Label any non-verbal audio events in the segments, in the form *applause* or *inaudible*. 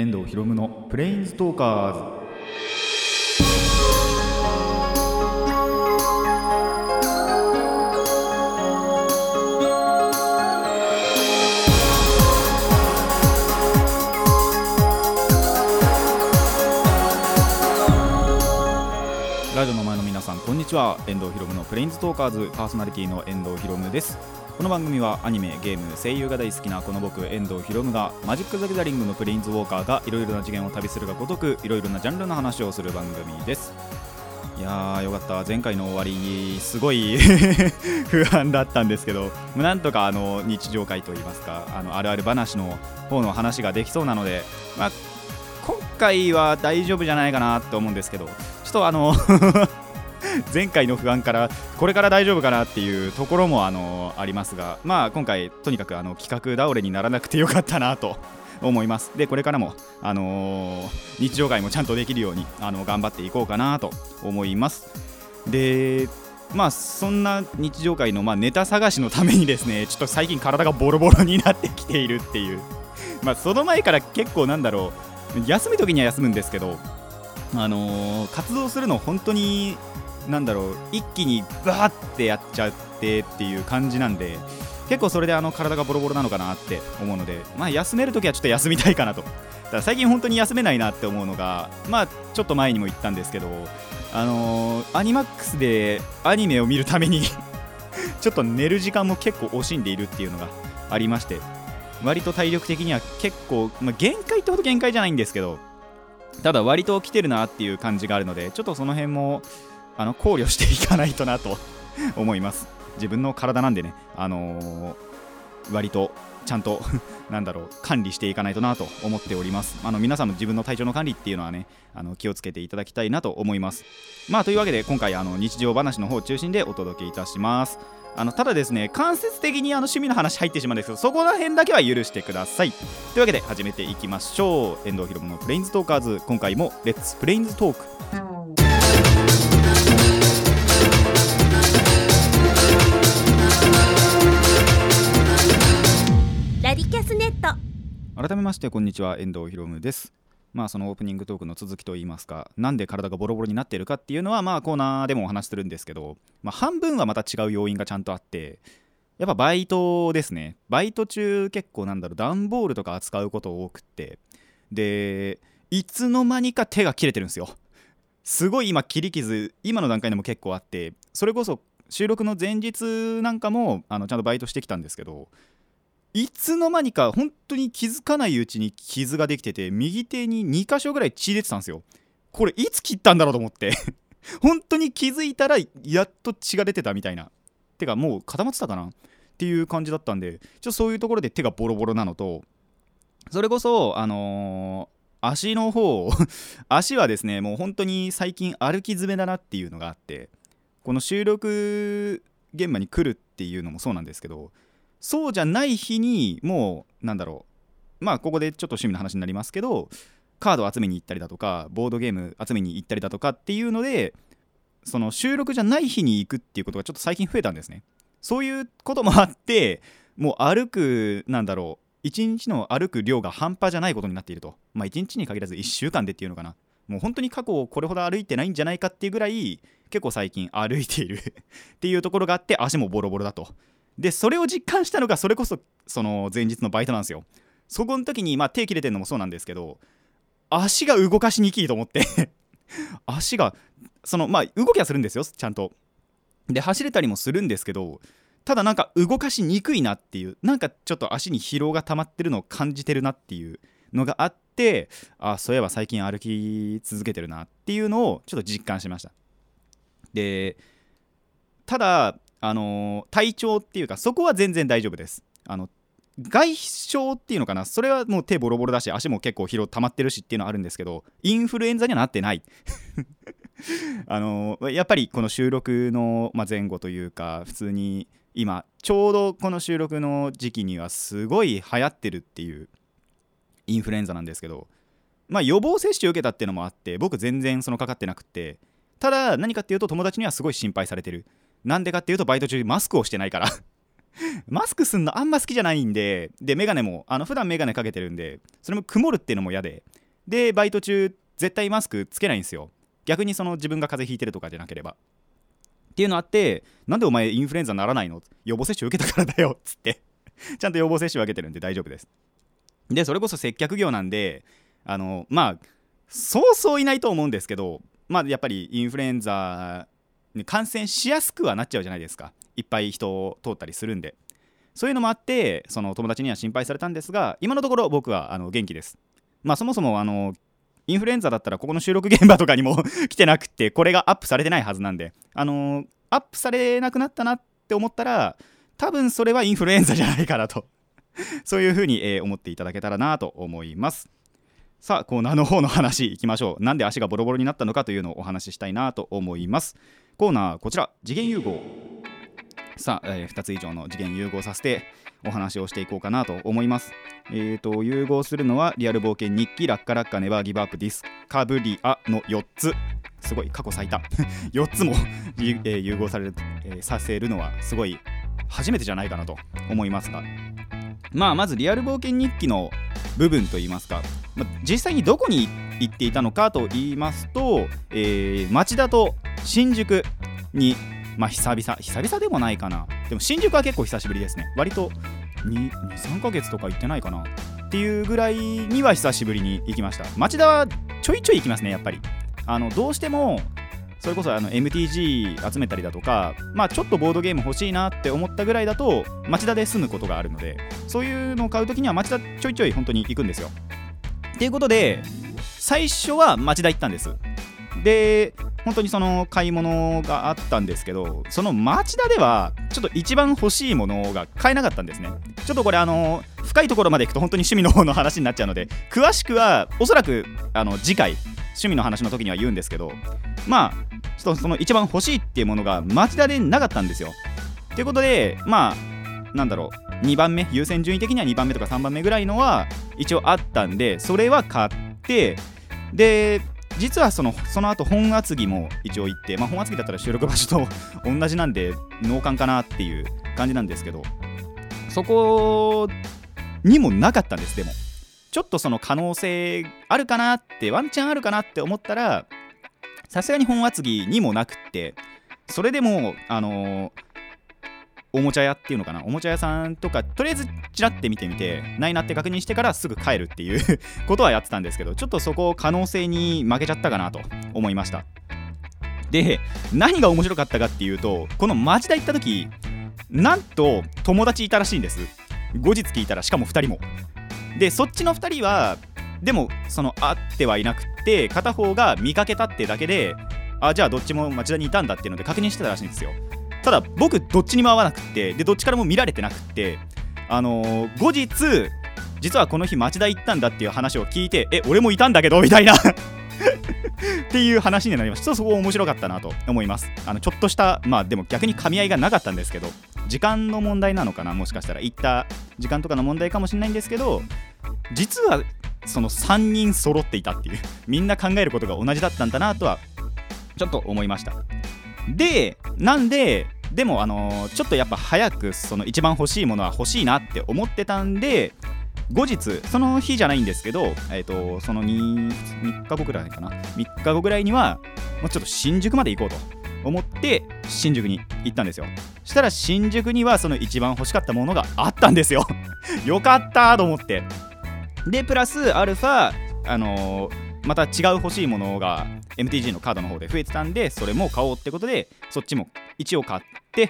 遠藤博夢のプレインストーカーズ。ラジオの前の皆さんこんにちは。遠藤博夢のプレインズトーカーズ。パーソナリティの遠藤博夢です。この番組はアニメゲーム声優が大好きなこの僕遠藤博夢がマジック・ザ・ギザリングのプレインズウォーカーがいろいろな次元を旅するがごとくいろいろなジャンルの話をする番組です。いやーよかった。前回の終わりすごい *laughs* 不安だったんですけどなんとかあの日常会といいますかあのあるある話の方の話ができそうなので、まあ、今回は大丈夫じゃないかなと思うんですけどちょっとあの *laughs* 前回の不安からこれから大丈夫かなっていうところもあのありますがまあ今回とにかくあの企画倒れにならなくてよかったなと *laughs* 思います。でこれからも、あのー日常会もちゃんとできるようにあの頑張っていこうかなと思います。でまあそんな日常会の、まあ、ネタ探しのために *laughs* ですねちょっと最近体がボロボロになってきているっていう。まあその前から結構なんだろう休む時には休むんですけどあのー活動するの本当になんだろう一気にバーってやっちゃってっていう感じなんで結構それであの体がボロボロなのかなって思うのでまあ休めるときはちょっと休みたいかなと。ただ最近本当に休めないなって思うのがまあちょっと前にも言ったんですけどあのーアニマックスでアニメを見るために *laughs* ちょっと寝る時間も結構惜しんでいるっていうのがありまして割と体力的には結構、まあ、限界ってほど限界じゃないんですけどただ割と来てるなっていう感じがあるのでちょっとその辺もあの考慮していかないとなと *laughs* 思います。自分の体なんでねあのー割とちゃんと *laughs* なんだろう管理していかないとなと思っております。あの皆さんも自分の体調の管理っていうのはねあの気をつけていただきたいなと思います。まあというわけで今回あの日常話の方を中心でお届けいたします。あのただですね間接的にあの趣味の話入ってしまうんですけどそこら辺だけは許してください。というわけで始めていきましょう。遠藤ひろのプレインズトーカーズ。今回もレッツプレインズトーク改めましてこんにちは遠藤ひろむです。まあそのオープニングトークの続きといいますかなんで体がボロボロになっているかっていうのはまあコーナーでもお話しするんですけど、まあ、半分はまた違う要因がちゃんとあってやっぱバイトですね。バイト中結構なんだろう段ボールとか扱うこと多くってでいつの間にか手が切れてるんですよ。すごい今切り傷今の段階でも結構あってそれこそ収録の前日なんかもあのちゃんとバイトしてきたんですけどいつの間にか本当に気づかないうちに傷ができてて右手に2箇所ぐらい血出てたんですよ。これいつ切ったんだろうと思って。*laughs* 本当に気づいたらやっと血が出てたみたいな。てかもう固まってたかな。っていう感じだったんでちょっとそういうところで手がボロボロなのとそれこそあのー足の方 *laughs* 足はですねもう本当に最近歩き詰めだなっていうのがあってこの収録現場に来るっていうのもそうなんですけどそうじゃない日にもうなんだろう。まあここでちょっと趣味の話になりますけどカードを集めに行ったりだとかボードゲーム集めに行ったりだとかっていうのでその収録じゃない日に行くっていうことがちょっと最近増えたんですね。そういうこともあってもう歩くなんだろう1日の歩く量が半端じゃないことになっていると。まあ1日に限らず1週間でっていうのかな。もう本当に過去をこれほど歩いてないんじゃないかっていうぐらい結構最近歩いている *laughs* っていうところがあって足もボロボロだと。でそれを実感したのがそれこそその前日のバイトなんですよ。そこの時にまあ手切れてるのもそうなんですけど足が動かしにくいと思って。*laughs* 足がそのまあ動きはするんですよちゃんと。で走れたりもするんですけどただなんか動かしにくいなっていうなんかちょっと足に疲労が溜まってるのを感じてるなっていうのがあってあそういえば最近歩き続けてるなっていうのをちょっと実感しました。でただあの体調っていうかそこは全然大丈夫です。あの外傷っていうのかな？それはもう手ボロボロだし足も結構疲労溜まってるしっていうのはあるんですけどインフルエンザにはなってない。*laughs* あのやっぱりこの収録の、まあ、前後というか普通に今ちょうどこの収録の時期にはすごい流行ってるっていうインフルエンザなんですけどまあ予防接種を受けたっていうのもあって僕全然そのかかってなくてただ何かっていうと友達にはすごい心配されてる。なんでかっていうとバイト中マスクをしてないから。*laughs* マスクすんのあんま好きじゃないんででメガネもあの普段メガネかけてるんでそれも曇るっていうのも嫌で。でバイト中絶対マスクつけないんですよ。逆にその自分が風邪ひいてるとかじゃなければ。っていうのあってなんでお前インフルエンザならないの？予防接種受けたからだよつって。*laughs* ちゃんと予防接種を受けてるんで大丈夫です。でそれこそ接客業なんであのまあそうそういないと思うんですけどまあやっぱりインフルエンザ感染しやすくはなっちゃうじゃないですか。いっぱい人を通ったりするんで。そういうのもあってその友達には心配されたんですが今のところ僕はあの元気です。まあそもそもあのインフルエンザだったらここの収録現場とかにも *laughs* 来てなくてこれがアップされてないはずなんで。あのアップされなくなったなって思ったら多分それはインフルエンザじゃないかなと。*laughs* そういうふうに、えー、思っていただけたらなと思います。さあコーナーの方の話いきましょう。なんで足がボロボロになったのかというのをお話ししたいなと思います。コーナーこちら次元融合。さあ、えー、2つ以上の次元融合させてお話をしていこうかなと思います。えーと融合するのはリアル冒険日記ラッカラッカネバーギブアップディスカブリアの4つ。すごい過去最多。*laughs* 4つも *laughs* えー、融合される、えー、させるのはすごい初めてじゃないかなと思いますが。まあまずリアル冒険日記の部分といいますか、まあ、実際にどこに行っていたのかと言いますと、えー、町田と新宿にまあ久々久々でもないかな。でも新宿は結構久しぶりですね。割と23ヶ月とか行ってないかな。っていうぐらいには久しぶりに行きました。町田はちょいちょい行きますねやっぱり。あのどうしてもそれこそあの MTG 集めたりだとか、まあ、ちょっとボードゲーム欲しいなって思ったぐらいだと町田で住むことがあるのでそういうのを買う時には町田ちょいちょい本当に行くんですよ。っていうことで最初は町田行ったんです。で本当にその買い物があったんですけどその町田ではちょっと一番欲しいものが買えなかったんですね。ちょっとこれあの深いところまで行くと本当に趣味の方の話になっちゃうので詳しくはおそらくあの次回趣味の話の時には言うんですけどまあちょっとその一番欲しいっていうものが町田でなかったんですよ。ということでまあなんだろう2番目優先順位的には2番目とか3番目ぐらいのは一応あったんでそれは買ってで実はそのその後本厚木も一応行って、まあ、本厚木だったら収録場所と *laughs* 同じなんで農館かなっていう感じなんですけどそこにもなかったんですでも。ちょっとその可能性あるかなってワンチャンあるかなって思ったらさすがに本厚木にもなくってそれでもあのー、おもちゃ屋っていうのかな？おもちゃ屋さんとかとりあえずちらって見てみてないなって確認してからすぐ帰るっていう *laughs* ことはやってたんですけどちょっとそこ可能性に負けちゃったかなと思いました。で何が面白かったかっていうとこの町田行った時なんと友達いたらしいんです。後日聞いたらしかも2人も。でそっちの2人はでもその会ってはいなくて片方が見かけたってだけであじゃあどっちも町田にいたんだっていうので確認してたらしいんですよ。ただ僕どっちにも会わなくってでどっちからも見られてなくってあのー、後日実はこの日町田行ったんだっていう話を聞いてえ俺もいたんだけどみたいな。*laughs* っていう話になりました。そこ面白かったなと思います。あのちょっとしたまあでも逆に噛み合いがなかったんですけど時間の問題なのかな？もしかしたら。行った時間とかの問題かもしれないんですけど実はその3人揃っていたっていう。みんな考えることが同じだったんだなとはちょっと思いました。でなんででもあの、ちょっとやっぱ早くその一番欲しいものは欲しいなって思ってたんで後日その日じゃないんですけど、えーと、その 2, 3日後ぐらいかな。3日後ぐらいにはもうちょっと新宿まで行こうと思って新宿に行ったんですよ。したら新宿にはその一番欲しかったものがあったんですよ。*laughs* よかったと思って。でプラスアルファあのー、また違う欲しいものが MTG のカードの方で増えてたんでそれも買おうってことでそっちも一応買ってっ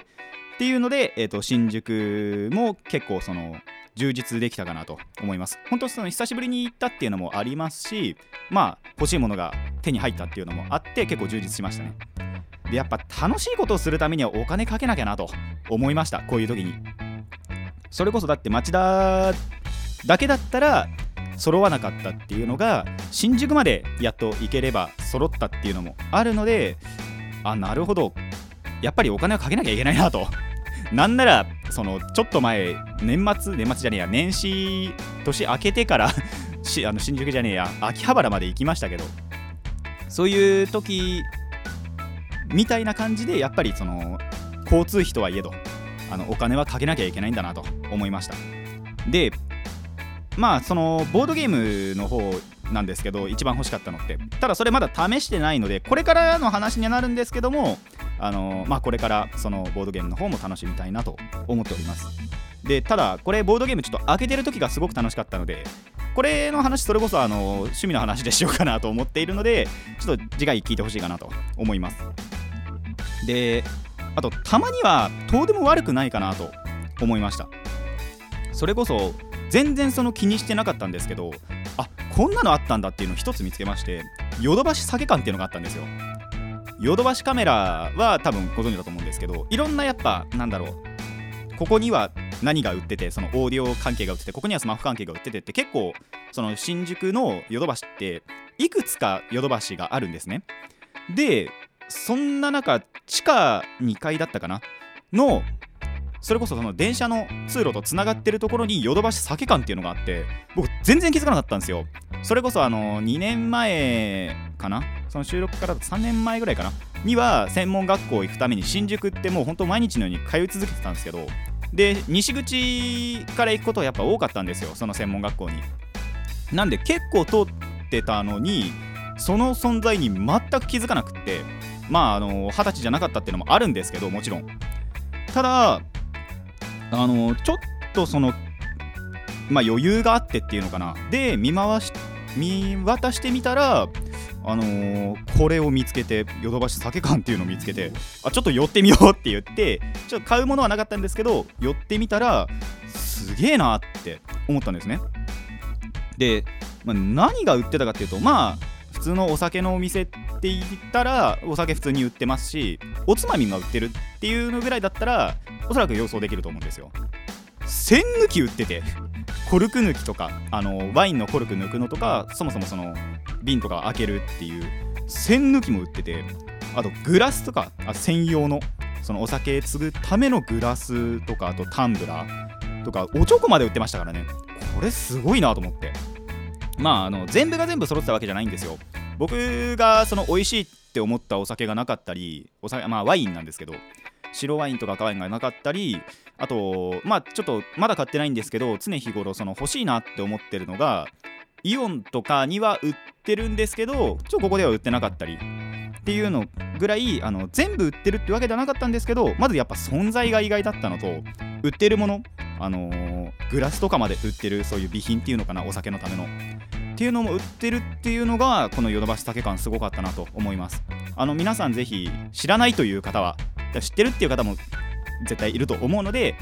ていうので、えー、と新宿も結構その充実できたかなと思います。本当その久しぶりに行ったっていうのもありますしまあ欲しいものが手に入ったっていうのもあって結構充実しましたね。でやっぱ楽しいことをするためにはお金かけなきゃなと思いました。こういう時に。それこそだって町田だけだったら揃わなかったっていうのが新宿までやっと行ければ揃ったっていうのもあるのであなるほど。やっぱりお金をかけなきゃいけないなと。*laughs* なんならそのちょっと前年末年末じゃねえや年始年明けてから *laughs* しあの新宿じゃねえや秋葉原まで行きましたけどそういう時みたいな感じでやっぱりその交通費とはいえどあのお金はかけなきゃいけないんだなと思いました。でまあそのボードゲームの方なんですけど一番欲しかったのってただそれまだ試してないのでこれからの話にはなるんですけどもあのまあこれからそのボードゲームの方も楽しみたいなと思っております。でただこれボードゲームちょっと開けてる時がすごく楽しかったのでこれの話それこそあの趣味の話でしようかなと思っているのでちょっと次回聞いてほしいかなと思います。であとたまには遠でも悪くないかなと思いました。それこそ全然その気にしてなかったんですけどあこんなのあったんだっていうのを一つ見つけましてヨドバシ酒館っていうのがあったんですよ。ヨドバシカメラは多分ご存知だと思うんですけどいろんなやっぱなんだろうここには何が売っててそのオーディオ関係が売っててここにはスマホ関係が売っててって結構その新宿のヨドバシっていくつかヨドバシがあるんですね。でそんな中地下2階だったかな？のそれこそその電車の通路とつながってるところにヨドバシ酒館っていうのがあって僕全然気づかなかったんですよ。それこそあの2年前かな？その収録から3年前ぐらいかな？には専門学校行くために新宿ってもうほんと毎日のように通い続けてたんですけどで西口から行くことはやっぱ多かったんですよその専門学校に。なんで結構通ってたのにその存在に全く気づかなくってまああの二十歳じゃなかったっていうのもあるんですけどもちろん。ただあのちょっとそのまあ余裕があってっていうのかな。で見回し見渡してみたらあのーこれを見つけてヨドバシ酒館っていうのを見つけてあちょっと寄ってみようって言ってちょっと買うものはなかったんですけど寄ってみたらすげえなって思ったんですね。で、まあ、何が売ってたかっていうとまあ普通のお酒のお店って言ったらお酒普通に売ってますしおつまみが売ってるっていうのぐらいだったらおそらく予想できると思うんですよ。栓抜き売っててコルク抜きとかあのワインのコルク抜くのとかそもそもその瓶とか開けるっていう栓抜きも売っててあとグラスとかあ専用のそのお酒継ぐためのグラスとかあとタンブラーとかおちょこまで売ってましたからね。これすごいなと思って。まああの全部が全部揃ってたわけじゃないんですよ。僕がその美味しいって思ったお酒がなかったりお酒まあワインなんですけど白ワインとか赤ワインがなかったりあとまあちょっとまだ買ってないんですけど常日頃その欲しいなって思ってるのがイオンとかには売ってるんですけどちょここでは売ってなかったりっていうのぐらいあの全部売ってるってわけではなかったんですけどまずやっぱ存在が意外だったのと売ってるものあのーグラスとかまで売ってるそういう備品っていうのかなお酒のための。っていうのも売ってるっていうのがこのヨドバシ酒館すごかったなと思います。あの皆さんぜひ知らないという方は知ってるっていう方も絶対いると思うので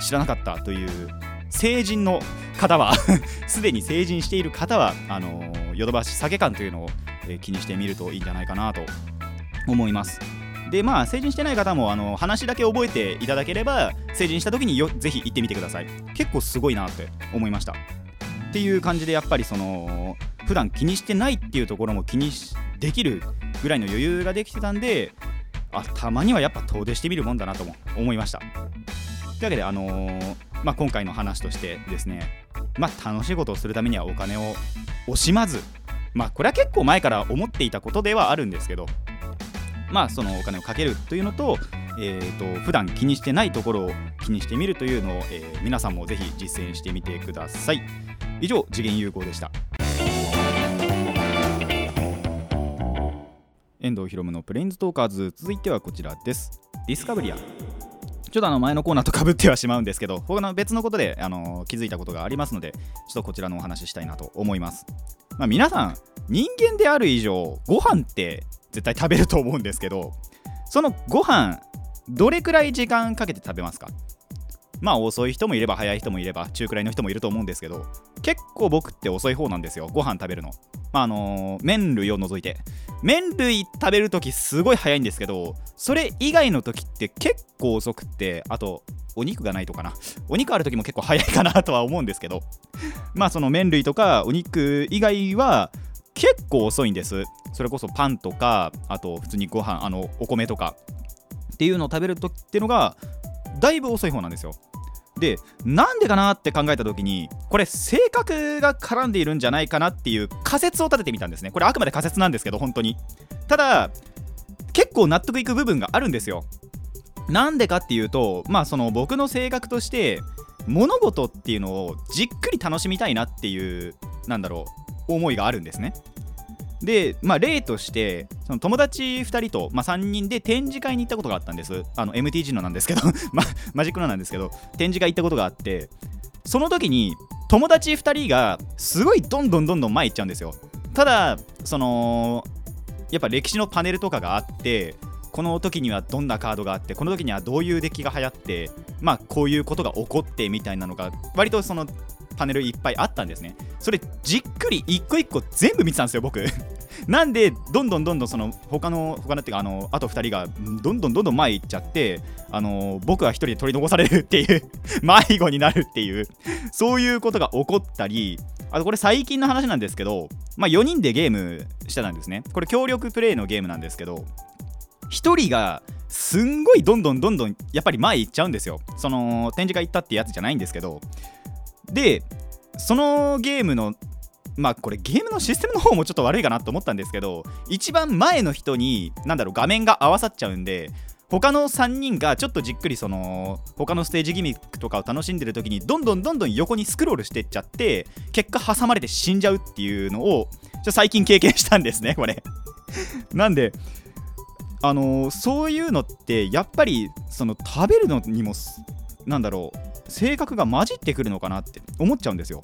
知らなかったという成人の方は *laughs* すでに成人している方はあのヨドバシ酒館というのを、気にしてみるといいんじゃないかなと思います。でまあ成人してない方もあの話だけ覚えていただければ成人した時によぜひ行ってみてください。結構すごいなって思いました。っていう感じでやっぱりその普段気にしてないっていうところも気にしできるぐらいの余裕ができてたんであたまにはやっぱ遠出してみるもんだなとも思いました。というわけで、あのーまあ、今回の話としてですね、まあ、楽しいことをするためにはお金を惜しまずまあこれは結構前から思っていたことではあるんですけどまあそのお金をかけるというのと,、えー、と普段気にしてないところを気にしてみるというのを、えー皆さんもぜひ実践してみてください。以上次元有効でした。遠藤ひろむのプレインズトーカーズ。続いてはこちらです。ディスカブリア。ちょっとあの前のコーナーとかぶってはしまうんですけど他の別のことであの気づいたことがありますのでちょっとこちらのお話ししたいなと思います、まあ、皆さん人間である以上ご飯って絶対食べると思うんですけどそのご飯どれくらい時間かけて食べますか？まあ遅い人もいれば早い人もいれば中くらいの人もいると思うんですけど結構僕って遅い方なんですよご飯食べるの。まああのー麺類を除いて。麺類食べるときすごい早いんですけどそれ以外の時って結構遅くってあとお肉がないとかな。お肉ある時も結構早いかなとは思うんですけど。まあその麺類とかお肉以外は結構遅いんです。それこそパンとかあと普通にご飯あのお米とか。っていうのを食べる時っていうのがだいぶ遅い方なんですよ。でなんでかなって考えた時にこれ性格が絡んでいるんじゃないかなっていう仮説を立ててみたんですね。これあくまで仮説なんですけど本当に。ただ結構納得いく部分があるんですよ。なんでかっていうとまあその僕の性格として物事っていうのをじっくり楽しみたいなっていうなんだろう思いがあるんですね。で、まあ、例としてその友達2人と、まあ、3人で展示会に行ったことがあったんです。あの MTG のなんですけど、*laughs* ま、マジックのなんですけど。展示会行ったことがあって。その時に友達2人がすごいどんどんどんどん前行っちゃうんですよ。ただそのやっぱ歴史のパネルとかがあってこの時にはどんなカードがあってこの時にはどういうデッキが流行ってまあこういうことが起こってみたいなのが割とそのパネルいっぱいあったんですね。それじっくり一個一個全部見てたんですよ僕。*laughs* なんでどんどんどんどんその他の他のっていうかあのあと2人がどんどんどんどん前行っちゃってあの僕は1人で取り残されるっていう *laughs* 迷子になるっていうそういうことが起こったりあとこれ最近の話なんですけど、まあ、4人でゲームしてたんですね。これ協力プレイのゲームなんですけど1人がすんごいどんどんどんどんやっぱり前行っちゃうんですよ。その展示会行ったってやつじゃないんですけどでそのゲームのまあこれゲームのシステムの方もちょっと悪いかなと思ったんですけど一番前の人に何だろう画面が合わさっちゃうんで他の3人がちょっとじっくりその他のステージギミックとかを楽しんでる時にどんどんどんどん横にスクロールしてっちゃって結果挟まれて死んじゃうっていうのをち最近経験したんですねこれ。*laughs* なんであのー、そういうのってやっぱりその食べるのにもなんだろう性格が混じってくるのかなって思っちゃうんですよ。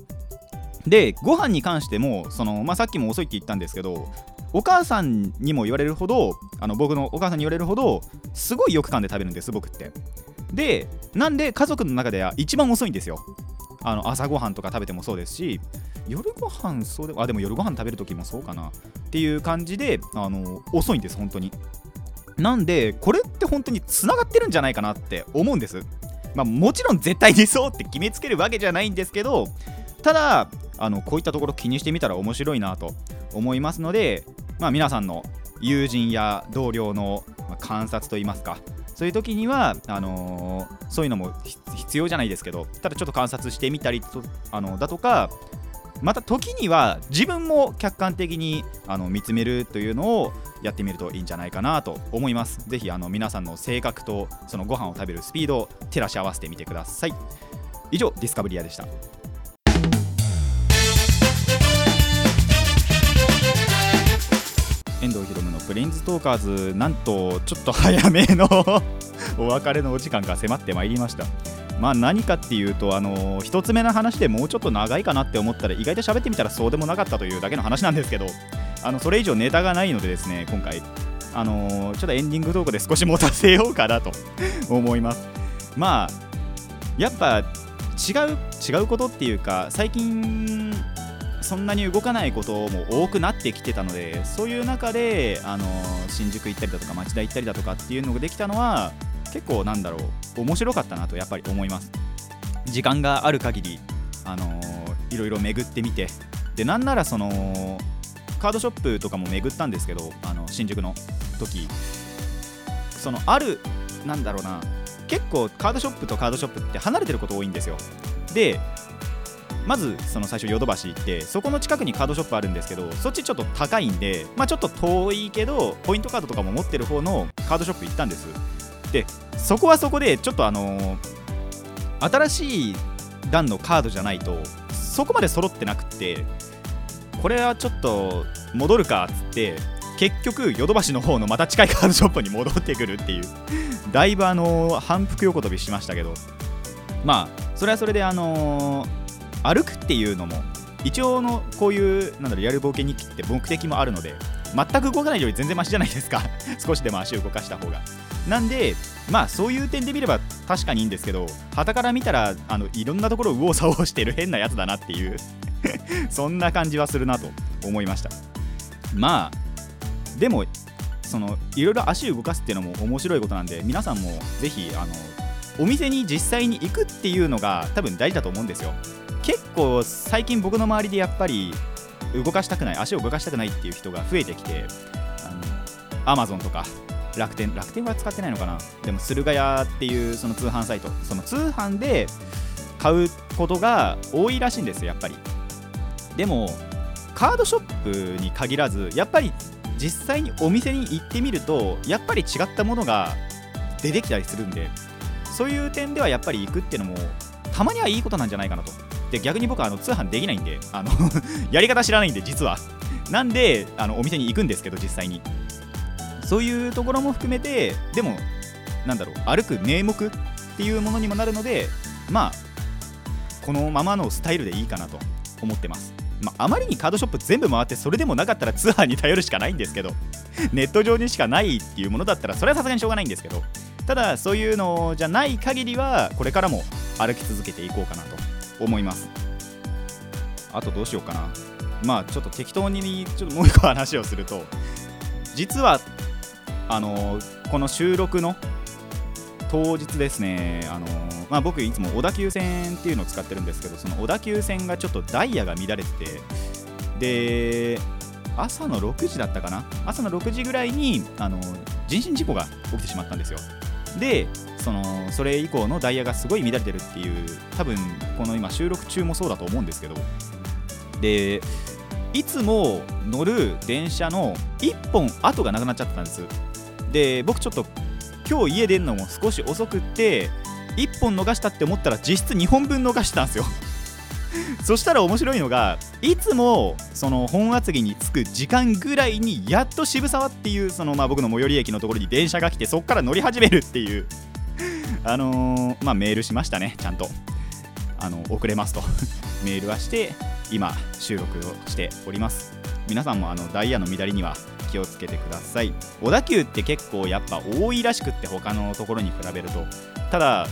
でご飯に関してもその、まあ、さっきも遅いって言ったんですけどお母さんにも言われるほどあの僕のお母さんに言われるほどすごいよく噛んで食べるんです僕って。でなんで家族の中では一番遅いんですよ。あの朝ごはんとか食べてもそうですし夜ご飯そうであでも夜ご飯食べる時もそうかなっていう感じであの遅いんです本当に。なんでこれって本当につながってるんじゃないかなって思うんです。まあもちろん絶対にそうって決めつけるわけじゃないんですけどただあのこういったところ気にしてみたら面白いなと思いますので、まあ、皆さんの友人や同僚の観察といいますかそういう時にはあのー、そういうのも必要じゃないですけどただちょっと観察してみたりとあのだとかまた時には自分も客観的にあの見つめるというのをやってみるといいんじゃないかなと思います。ぜひあの皆さんの性格とそのご飯を食べるスピードを照らし合わせてみてください。以上ディスカブリアでした。遠藤ひろむのプレインズトーカーズなんとちょっと早めの *laughs* お別れのお時間が迫ってまいりましたまあ何かっていうとあの1つ目の話でもうちょっと長いかなって思ったら意外と喋ってみたらそうでもなかったというだけの話なんですけどあのそれ以上ネタがないのでですね今回あのー、ちょっとエンディングトークで少し持たせようかなと *laughs* 思います。まあやっぱ違う違うことっていうか最近そんなに動かないことも多くなってきてたのでそういう中であの新宿行ったりだとか町田行ったりだとかっていうのができたのは結構なんだろう面白かったなとやっぱり思います。時間がある限りあのいろいろ巡ってみてでなんならそのカードショップとかも巡ったんですけどあの新宿の時。そのあるなんだろうな結構カードショップとカードショップって離れてること多いんですよ。でまずその最初ヨドバシ行ってそこの近くにカードショップあるんですけどそっちちょっと高いんでまあちょっと遠いけどポイントカードとかも持ってる方のカードショップ行ったんです。でそこはそこでちょっとあのー、新しい段のカードじゃないとそこまで揃ってなくってこれはちょっと戻るかっつって結局ヨドバシの方のまた近いカードショップに戻ってくるっていう。*laughs* だいぶあの反復横跳びしましたけど。まあそれはそれであの歩くっていうのも一応のこういうなんだろうやる冒険日記って目的もあるので全く動かないより全然マシじゃないですか。*laughs* 少しでも足を動かした方が。なんでまあそういう点で見れば確かにいいんですけど旗から見たらあのいろんなところを右往左往してる変なやつだなっていう。*laughs* そんな感じはするなと思いました。まあでもそのいろいろ足を動かすっていうのも面白いことなんで皆さんもぜひあのお店に実際に行くっていうのが多分大事だと思うんですよ。結構最近僕の周りでやっぱり動かしたくない足を動かしたくないっていう人が増えてきてあの Amazon とか楽天楽天は使ってないのかな？でも駿河屋っていうその通販サイト。その通販で買うことが多いらしいんですよやっぱり。でもカードショップに限らずやっぱり実際にお店に行ってみるとやっぱり違ったものが出てきたりするんでそういう点ではやっぱり行くっていうのもたまにはいいことなんじゃないかなと。で逆に僕はあの通販できないんであの *laughs* やり方知らないんで実は。なんであのお店に行くんですけど実際に。そういうところも含めてでもなんだろう歩く名目っていうものにもなるのでまあこのままのスタイルでいいかなと思ってます。まあ、まりにカードショップ全部回ってそれでもなかったら通販に頼るしかないんですけど *laughs* ネット上にしかないっていうものだったらそれはさすがにしょうがないんですけどただそういうのじゃない限りはこれからも歩き続けていこうかなと思います。あとどうしようかな。まあちょっと適当にちょっともう一個話をすると実はあのこの収録の当日ですねあのまあ、僕いつも小田急線っていうのを使ってるんですけどその小田急線がちょっとダイヤが乱れててで朝の6時だったかな？朝の6時ぐらいにあの人身事故が起きてしまったんですよ。でそのそれ以降のダイヤがすごい乱れてるっていう多分この今収録中もそうだと思うんですけどでいつも乗る電車の1本後がなくなっちゃったんです。で僕ちょっと今日家出るのも少し遅くって1本逃したって思ったら実質2本分逃したんですよ。*laughs* そしたら面白いのがいつもその本厚木に着く時間ぐらいにやっと渋沢っていうそのまあ僕の最寄り駅のところに電車が来てそこから乗り始めるっていう。*laughs* あのー、まあメールしましたねちゃんと。あの遅れますと。*laughs* メールはして今収録をしております。皆さんもあのダイヤの乱れには気をつけてください。小田急って結構やっぱ多いらしくって他のところに比べると。ただ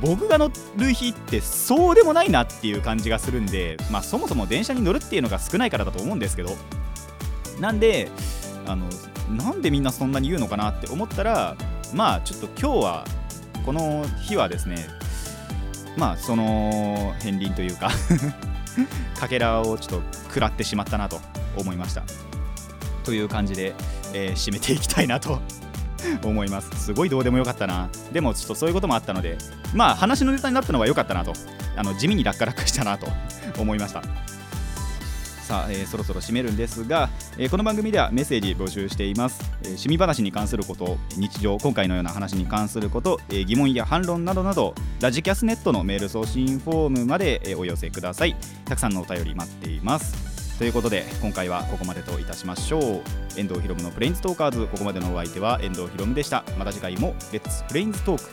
僕が乗る日ってそうでもないなっていう感じがするんで、まあ、そもそも電車に乗るっていうのが少ないからだと思うんですけど。なんであのなんでみんなそんなに言うのかなって思ったらまあちょっと今日はこの日はですねまあその片鱗というか *laughs* かけらをちょっと食らってしまったなと思いました。という感じで、えー、締めていきたいなと思います。すごいどうでもよかったな。でもちょっとそういうこともあったのでまあ話のネタになったのは良かったなと。あの地味に落下落したなと。思いました。さあ、えー、そろそろ締めるんですが、えー、この番組ではメッセージ募集しています、えー、趣味話に関すること日常今回のような話に関すること、え疑問や反論などなどラジキャスネットのメール送信フォームまで、えお寄せください。たくさんのお便り待っています。ということで今回はここまでといたしましょう。遠藤ひろむのプレインズトーカーズ。ここまでのお相手は遠藤ひろむでした。また次回もレッツプレインズトーク